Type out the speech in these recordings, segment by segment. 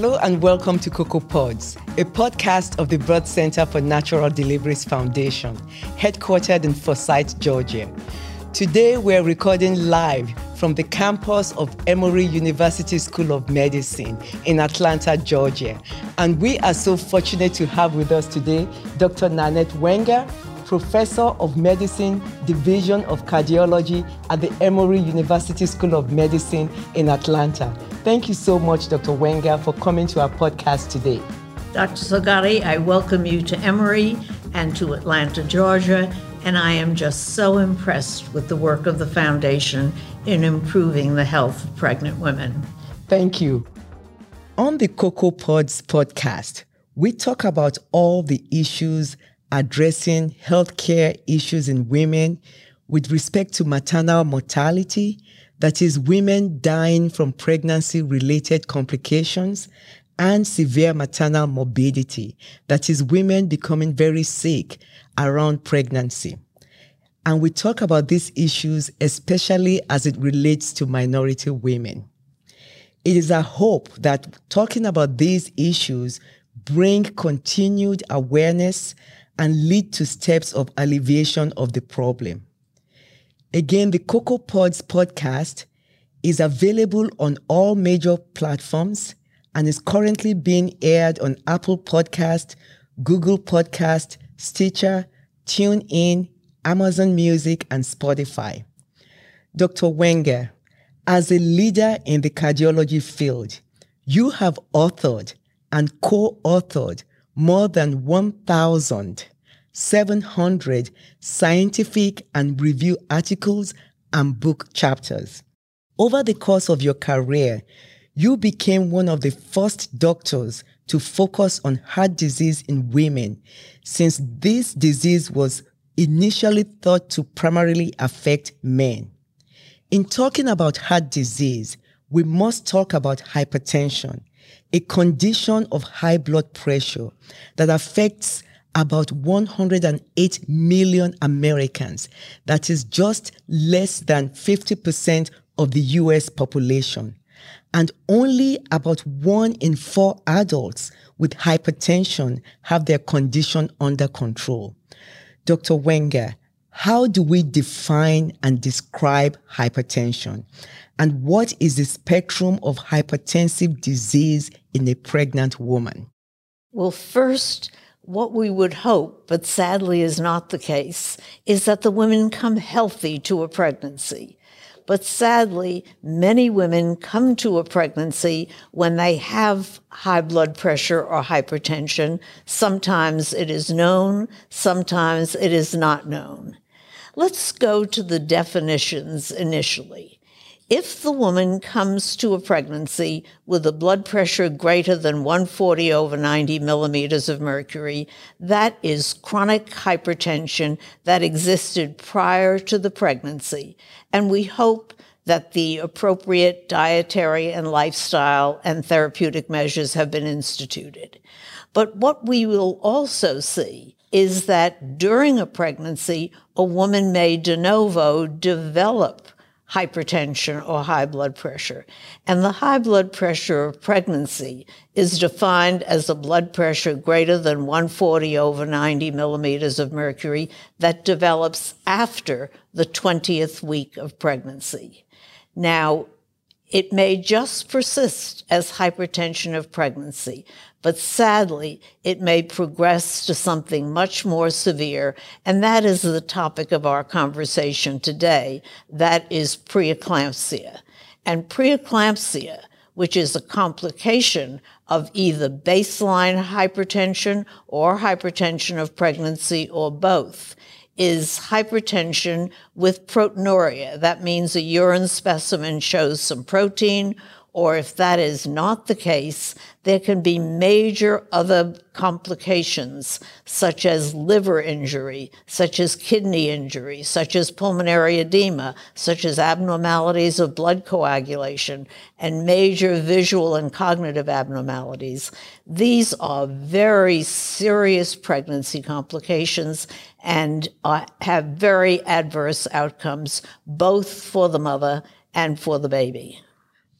Hello and welcome to Cocoa Pods, a podcast of the Birth Center for Natural Deliveries Foundation, headquartered in Forsyth, Georgia. Today we're recording live from the campus of Emory University School of Medicine in Atlanta, Georgia. And we are so fortunate to have with us today Dr. Nanette Wenger, Professor of Medicine, Division of Cardiology at the Emory University School of Medicine in Atlanta. Thank you so much, Dr. Wenger, for coming to our podcast today. Dr. Sagari, I welcome you to Emory and to Atlanta, Georgia, and I am just so impressed with the work of the foundation in improving the health of pregnant women. Thank you. On the Cocoa Pods podcast, we talk about all the issues addressing healthcare issues in women with respect to maternal mortality, that is, women dying from pregnancy related complications, and severe maternal morbidity, that is, women becoming very sick around pregnancy. And we talk about these issues, especially as it relates to minority women. It is our hope that talking about these issues bring continued awareness and lead to steps of alleviation of the problem. Again, the Cocoa Pods podcast is available on all major platforms and is currently being aired on Apple Podcast, Google Podcast, Stitcher, TuneIn, Amazon Music, and Spotify. Dr. Wenger, as a leader in the cardiology field, you have authored and co-authored more than 1,700 scientific and review articles and book chapters. Over the course of your career, you became one of the first doctors to focus on heart disease in women, since this disease was initially thought to primarily affect men. In talking about heart disease, we must talk about hypertension, a condition of high blood pressure that affects about 108 million Americans. That is just less than 50% of the US population. And only about one in four adults with hypertension have their condition under control. Dr. Wenger, how do we define and describe hypertension? And what is the spectrum of hypertensive disease in a pregnant woman? Well, first, what we would hope, but sadly is not the case, is that the women come healthy to a pregnancy. But sadly, many women come to a pregnancy when they have high blood pressure or hypertension. Sometimes it is known, sometimes it is not known. Let's go to the definitions initially. If the woman comes to a pregnancy with a blood pressure greater than 140 over 90 millimeters of mercury, that is chronic hypertension that existed prior to the pregnancy. And we hope that the appropriate dietary and lifestyle and therapeutic measures have been instituted. But what we will also see is that during a pregnancy, a woman may de novo develop hypertension or high blood pressure. And the high blood pressure of pregnancy is defined as a blood pressure greater than 140 over 90 millimeters of mercury that develops after the 20th week of pregnancy. Now, it may just persist as hypertension of pregnancy, but sadly, it may progress to something much more severe. And that is the topic of our conversation today. That is preeclampsia. And preeclampsia, which is a complication of either baseline hypertension or hypertension of pregnancy or both, is hypertension with proteinuria. That means a urine specimen shows some protein or if that is not the case, there can be major other complications, such as liver injury, such as kidney injury, such as pulmonary edema, such as abnormalities of blood coagulation, and major visual and cognitive abnormalities. These are very serious pregnancy complications and uh, have very adverse outcomes, both for the mother and for the baby.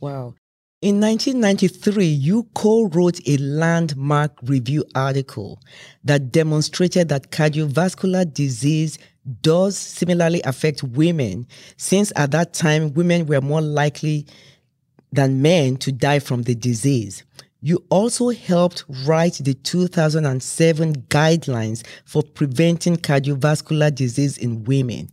Wow. In 1993, you co-wrote a landmark review article that demonstrated that cardiovascular disease does similarly affect women, since at that time women were more likely than men to die from the disease. You also helped write the 2007 guidelines for preventing cardiovascular disease in women.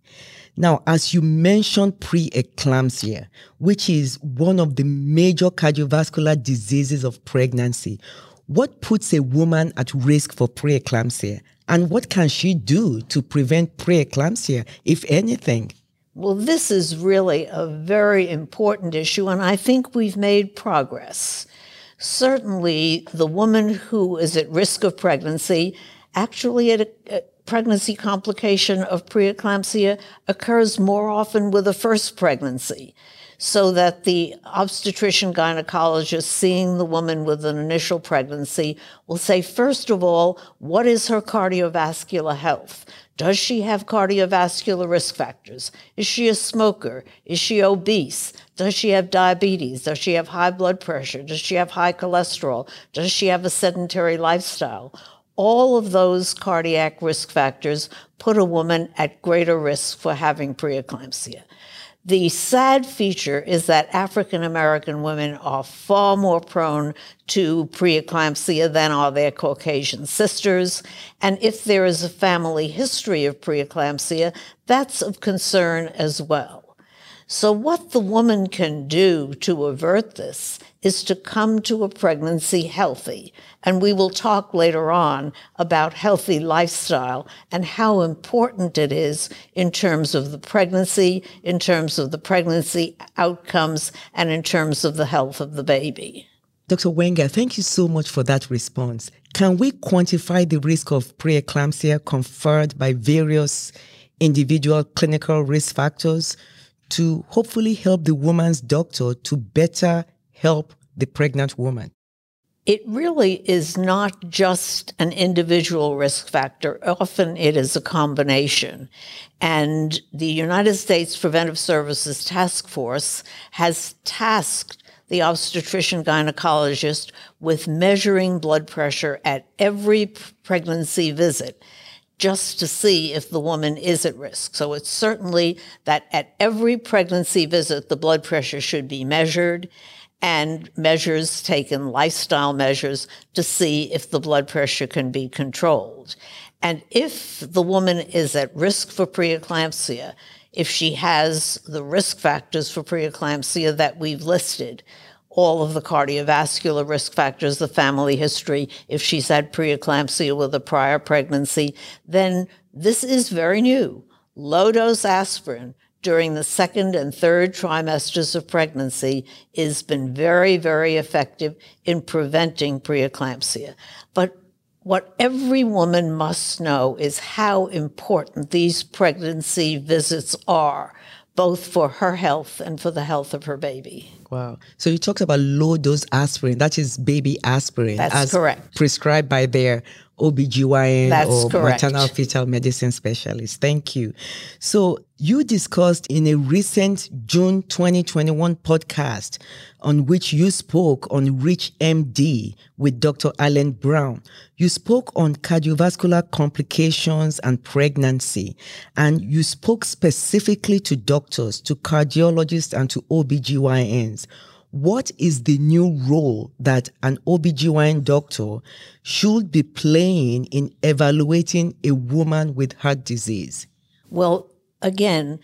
Now, as you mentioned preeclampsia, which is one of the major cardiovascular diseases of pregnancy, what puts a woman at risk for preeclampsia? And what can she do to prevent preeclampsia, if anything? Well, this is really a very important issue, and I think we've made progress. Certainly, the woman who is at risk of pregnancy actually a, pregnancy complication of preeclampsia occurs more often with a first pregnancy. So that the obstetrician gynecologist seeing the woman with an initial pregnancy will say, first of all, what is her cardiovascular health? Does she have cardiovascular risk factors? Is she a smoker? Is she obese? Does she have diabetes? Does she have high blood pressure? Does she have high cholesterol? Does she have a sedentary lifestyle? All of those cardiac risk factors put a woman at greater risk for having preeclampsia. The sad feature is that African American women are far more prone to preeclampsia than are their Caucasian sisters. And if there is a family history of preeclampsia, that's of concern as well. So, what the woman can do to avert this is to come to a pregnancy healthy. And we will talk later on about healthy lifestyle and how important it is in terms of the pregnancy, in terms of the pregnancy outcomes, and in terms of the health of the baby. Dr. Wenger, thank you so much for that response. Can we quantify the risk of preeclampsia conferred by various individual clinical risk factors to hopefully help the woman's doctor to better help the pregnant woman? It really is not just an individual risk factor. Often it is a combination. And the United States Preventive Services Task Force has tasked the obstetrician gynecologist with measuring blood pressure at every pregnancy visit just to see if the woman is at risk. So it's certainly that at every pregnancy visit, the blood pressure should be measured and measures taken, lifestyle measures, to see if the blood pressure can be controlled. And if the woman is at risk for preeclampsia, if she has the risk factors for preeclampsia that we've listed, all of the cardiovascular risk factors, the family history, if she's had preeclampsia with a prior pregnancy, then this is very new. Low dose aspirin during the second and third trimesters of pregnancy has been very, very effective in preventing preeclampsia. But what every woman must know is how important these pregnancy visits are, both for her health and for the health of her baby. Wow. So you talked about low dose aspirin, that is baby aspirin. That's correct. Prescribed by their OBGYN That's or correct. maternal fetal medicine specialist. Thank you. So you discussed in a recent June 2021 podcast on which you spoke on Reach MD with Dr. Alan Brown. You spoke on cardiovascular complications and pregnancy, and you spoke specifically to doctors, to cardiologists, and to OBGYNs what is the new role that an OBGYN doctor should be playing in evaluating a woman with heart disease? Well, again,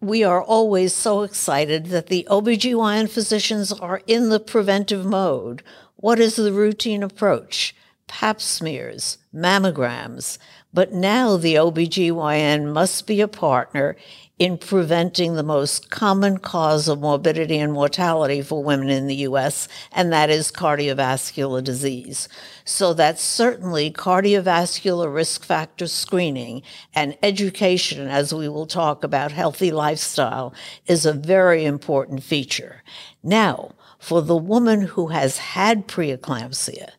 we are always so excited that the OBGYN physicians are in the preventive mode. What is the routine approach? Pap smears, mammograms. But now the OBGYN must be a partner in preventing the most common cause of morbidity and mortality for women in the US, and that is cardiovascular disease. So that certainly cardiovascular risk factor screening and education, as we will talk about healthy lifestyle, is a very important feature. Now, for the woman who has had preeclampsia,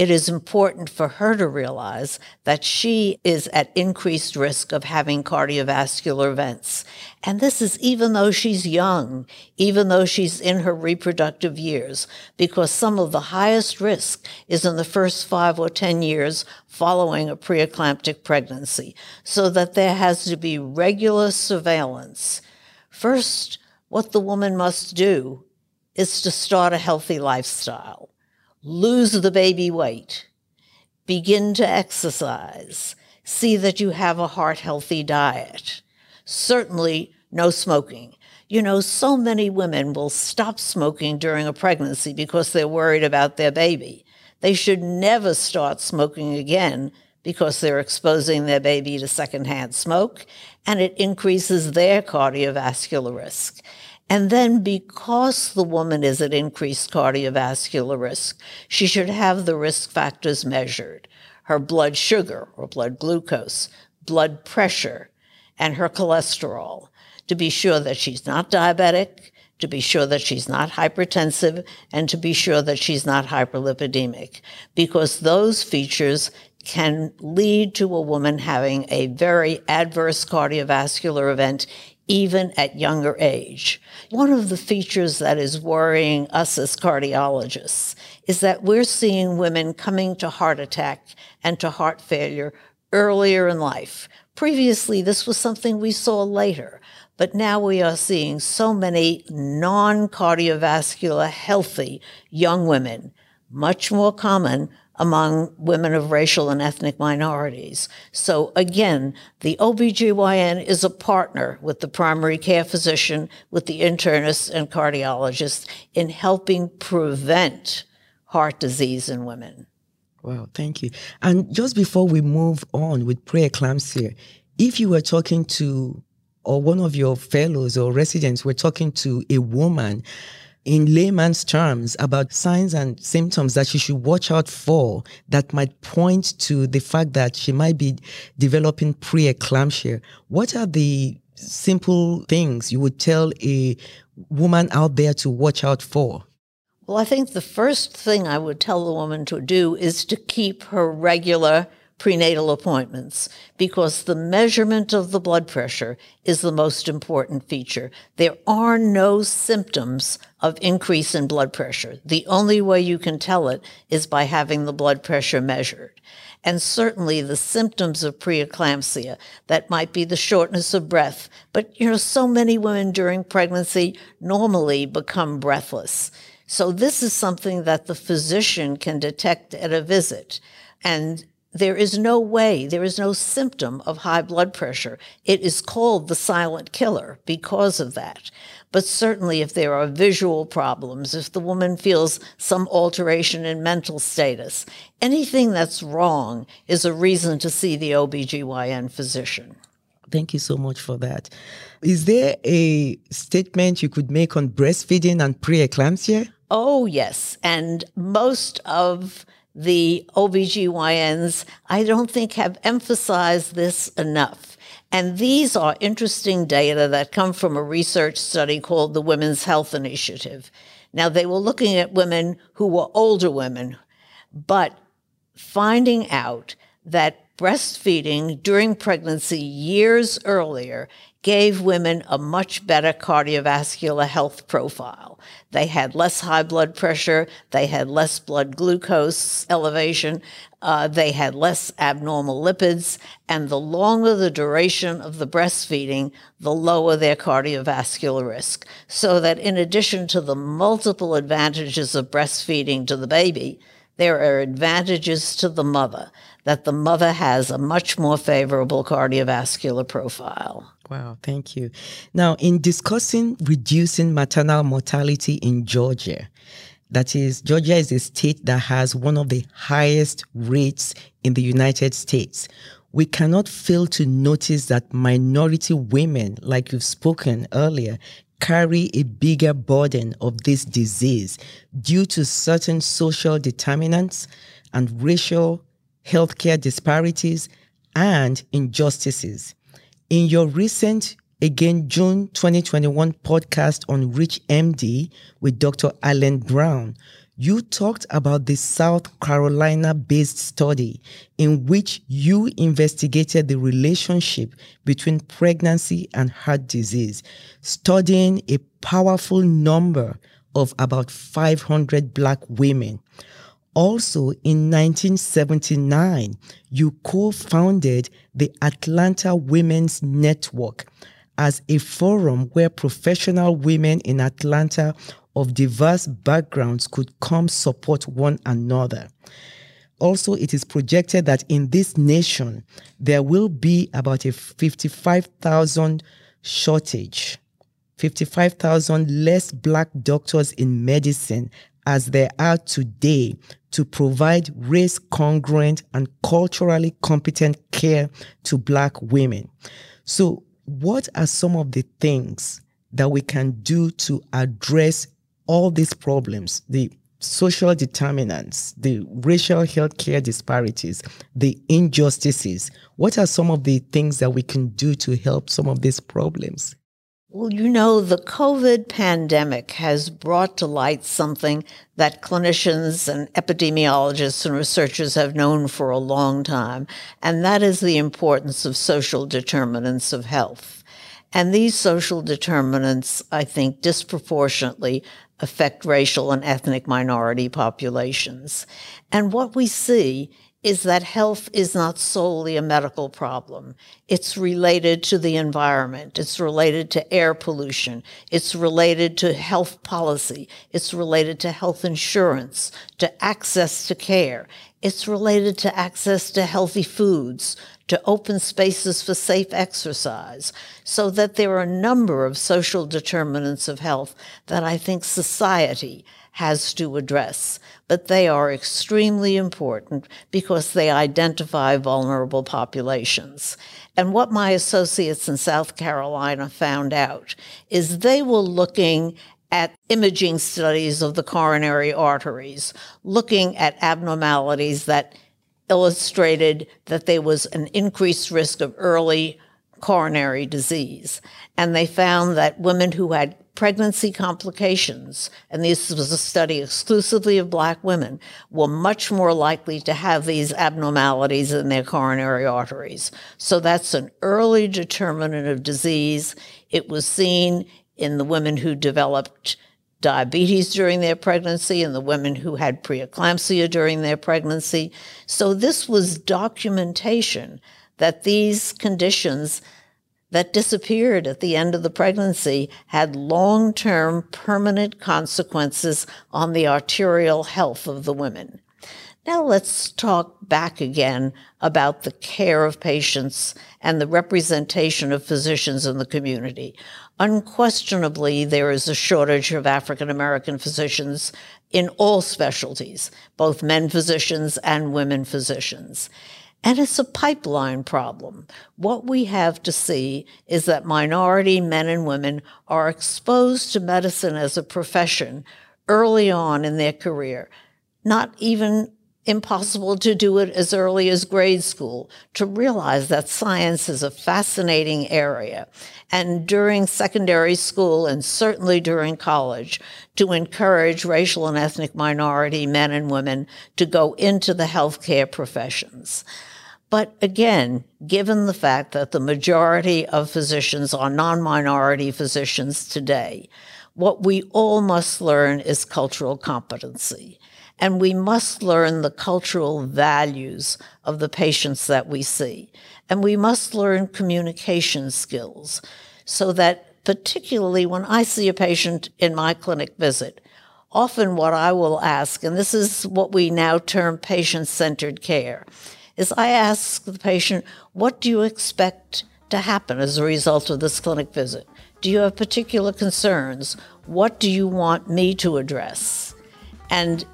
it is important for her to realize that she is at increased risk of having cardiovascular events. And this is even though she's young, even though she's in her reproductive years, because some of the highest risk is in the first five or 10 years following a preeclamptic pregnancy, so that there has to be regular surveillance. First, what the woman must do is to start a healthy lifestyle lose the baby weight, begin to exercise, see that you have a heart healthy diet. Certainly, no smoking. You know, so many women will stop smoking during a pregnancy because they're worried about their baby. They should never start smoking again because they're exposing their baby to secondhand smoke and it increases their cardiovascular risk. And then because the woman is at increased cardiovascular risk, she should have the risk factors measured, her blood sugar or blood glucose, blood pressure, and her cholesterol to be sure that she's not diabetic, to be sure that she's not hypertensive, and to be sure that she's not hyperlipidemic, because those features can lead to a woman having a very adverse cardiovascular event even at younger age. One of the features that is worrying us as cardiologists is that we're seeing women coming to heart attack and to heart failure earlier in life. Previously, this was something we saw later, but now we are seeing so many non cardiovascular healthy young women, much more common among women of racial and ethnic minorities. So again, the OBGYN is a partner with the primary care physician, with the internist and cardiologist in helping prevent heart disease in women. Wow, thank you. And just before we move on with preeclampsia, if you were talking to, or one of your fellows or residents were talking to a woman in layman's terms about signs and symptoms that she should watch out for that might point to the fact that she might be developing preeclampsia, what are the simple things you would tell a woman out there to watch out for? Well, I think the first thing I would tell the woman to do is to keep her regular prenatal appointments because the measurement of the blood pressure is the most important feature. There are no symptoms of increase in blood pressure. The only way you can tell it is by having the blood pressure measured. And certainly the symptoms of preeclampsia, that might be the shortness of breath. But, you know, so many women during pregnancy normally become breathless. So this is something that the physician can detect at a visit. And there is no way, there is no symptom of high blood pressure. It is called the silent killer because of that. But certainly, if there are visual problems, if the woman feels some alteration in mental status, anything that's wrong is a reason to see the OBGYN physician. Thank you so much for that. Is there a statement you could make on breastfeeding and preeclampsia? Oh, yes. And most of the OBGYNs, I don't think have emphasized this enough. And these are interesting data that come from a research study called the Women's Health Initiative. Now, they were looking at women who were older women, but finding out that breastfeeding during pregnancy years earlier gave women a much better cardiovascular health profile. They had less high blood pressure, they had less blood glucose elevation, uh, they had less abnormal lipids, and the longer the duration of the breastfeeding, the lower their cardiovascular risk. So that in addition to the multiple advantages of breastfeeding to the baby, there are advantages to the mother, that the mother has a much more favorable cardiovascular profile. Wow, thank you. Now, in discussing reducing maternal mortality in Georgia, that is, Georgia is a state that has one of the highest rates in the United States. We cannot fail to notice that minority women, like you've spoken earlier, carry a bigger burden of this disease due to certain social determinants and racial healthcare disparities and injustices. In your recent, again, June 2021 podcast on Reach MD with Dr. Alan Brown, you talked about the South Carolina based study in which you investigated the relationship between pregnancy and heart disease, studying a powerful number of about 500 Black women. Also, in 1979, you co founded the Atlanta Women's Network as a forum where professional women in Atlanta of diverse backgrounds could come support one another. Also, it is projected that in this nation, there will be about a 55,000 shortage, 55,000 less black doctors in medicine as there are today to provide race congruent and culturally competent care to black women. So, what are some of the things that we can do to address all these problems, the social determinants, the racial healthcare disparities, the injustices? What are some of the things that we can do to help some of these problems? Well, you know, the COVID pandemic has brought to light something that clinicians and epidemiologists and researchers have known for a long time, and that is the importance of social determinants of health. And these social determinants, I think, disproportionately affect racial and ethnic minority populations. And what we see is that health is not solely a medical problem. It's related to the environment. It's related to air pollution. It's related to health policy. It's related to health insurance, to access to care. It's related to access to healthy foods, to open spaces for safe exercise, so that there are a number of social determinants of health that I think society has to address. But they are extremely important because they identify vulnerable populations. And what my associates in South Carolina found out is they were looking at imaging studies of the coronary arteries, looking at abnormalities that illustrated that there was an increased risk of early coronary disease. And they found that women who had pregnancy complications, and this was a study exclusively of black women, were much more likely to have these abnormalities in their coronary arteries. So that's an early determinant of disease. It was seen in the women who developed diabetes during their pregnancy and the women who had preeclampsia during their pregnancy. So this was documentation that these conditions that disappeared at the end of the pregnancy had long term permanent consequences on the arterial health of the women. Now let's talk back again about the care of patients and the representation of physicians in the community. Unquestionably, there is a shortage of African American physicians in all specialties, both men physicians and women physicians. And it's a pipeline problem. What we have to see is that minority men and women are exposed to medicine as a profession early on in their career, not even impossible to do it as early as grade school, to realize that science is a fascinating area. And during secondary school and certainly during college, to encourage racial and ethnic minority men and women to go into the healthcare professions. But again, given the fact that the majority of physicians are non minority physicians today, what we all must learn is cultural competency. And we must learn the cultural values of the patients that we see. And we must learn communication skills so that, particularly when I see a patient in my clinic visit, often what I will ask, and this is what we now term patient centered care, is I ask the patient, What do you expect to happen as a result of this clinic visit? Do you have particular concerns? What do you want me to address? And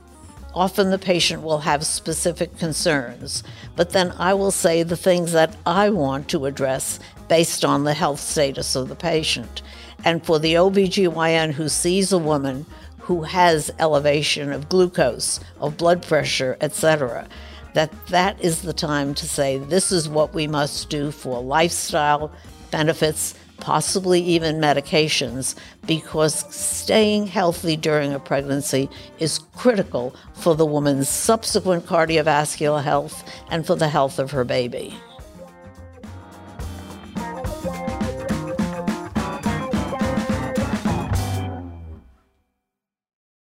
Often the patient will have specific concerns, but then I will say the things that I want to address based on the health status of the patient. And for the OBGYN who sees a woman who has elevation of glucose, of blood pressure, etc., that that is the time to say this is what we must do for lifestyle benefits possibly even medications, because staying healthy during a pregnancy is critical for the woman's subsequent cardiovascular health and for the health of her baby.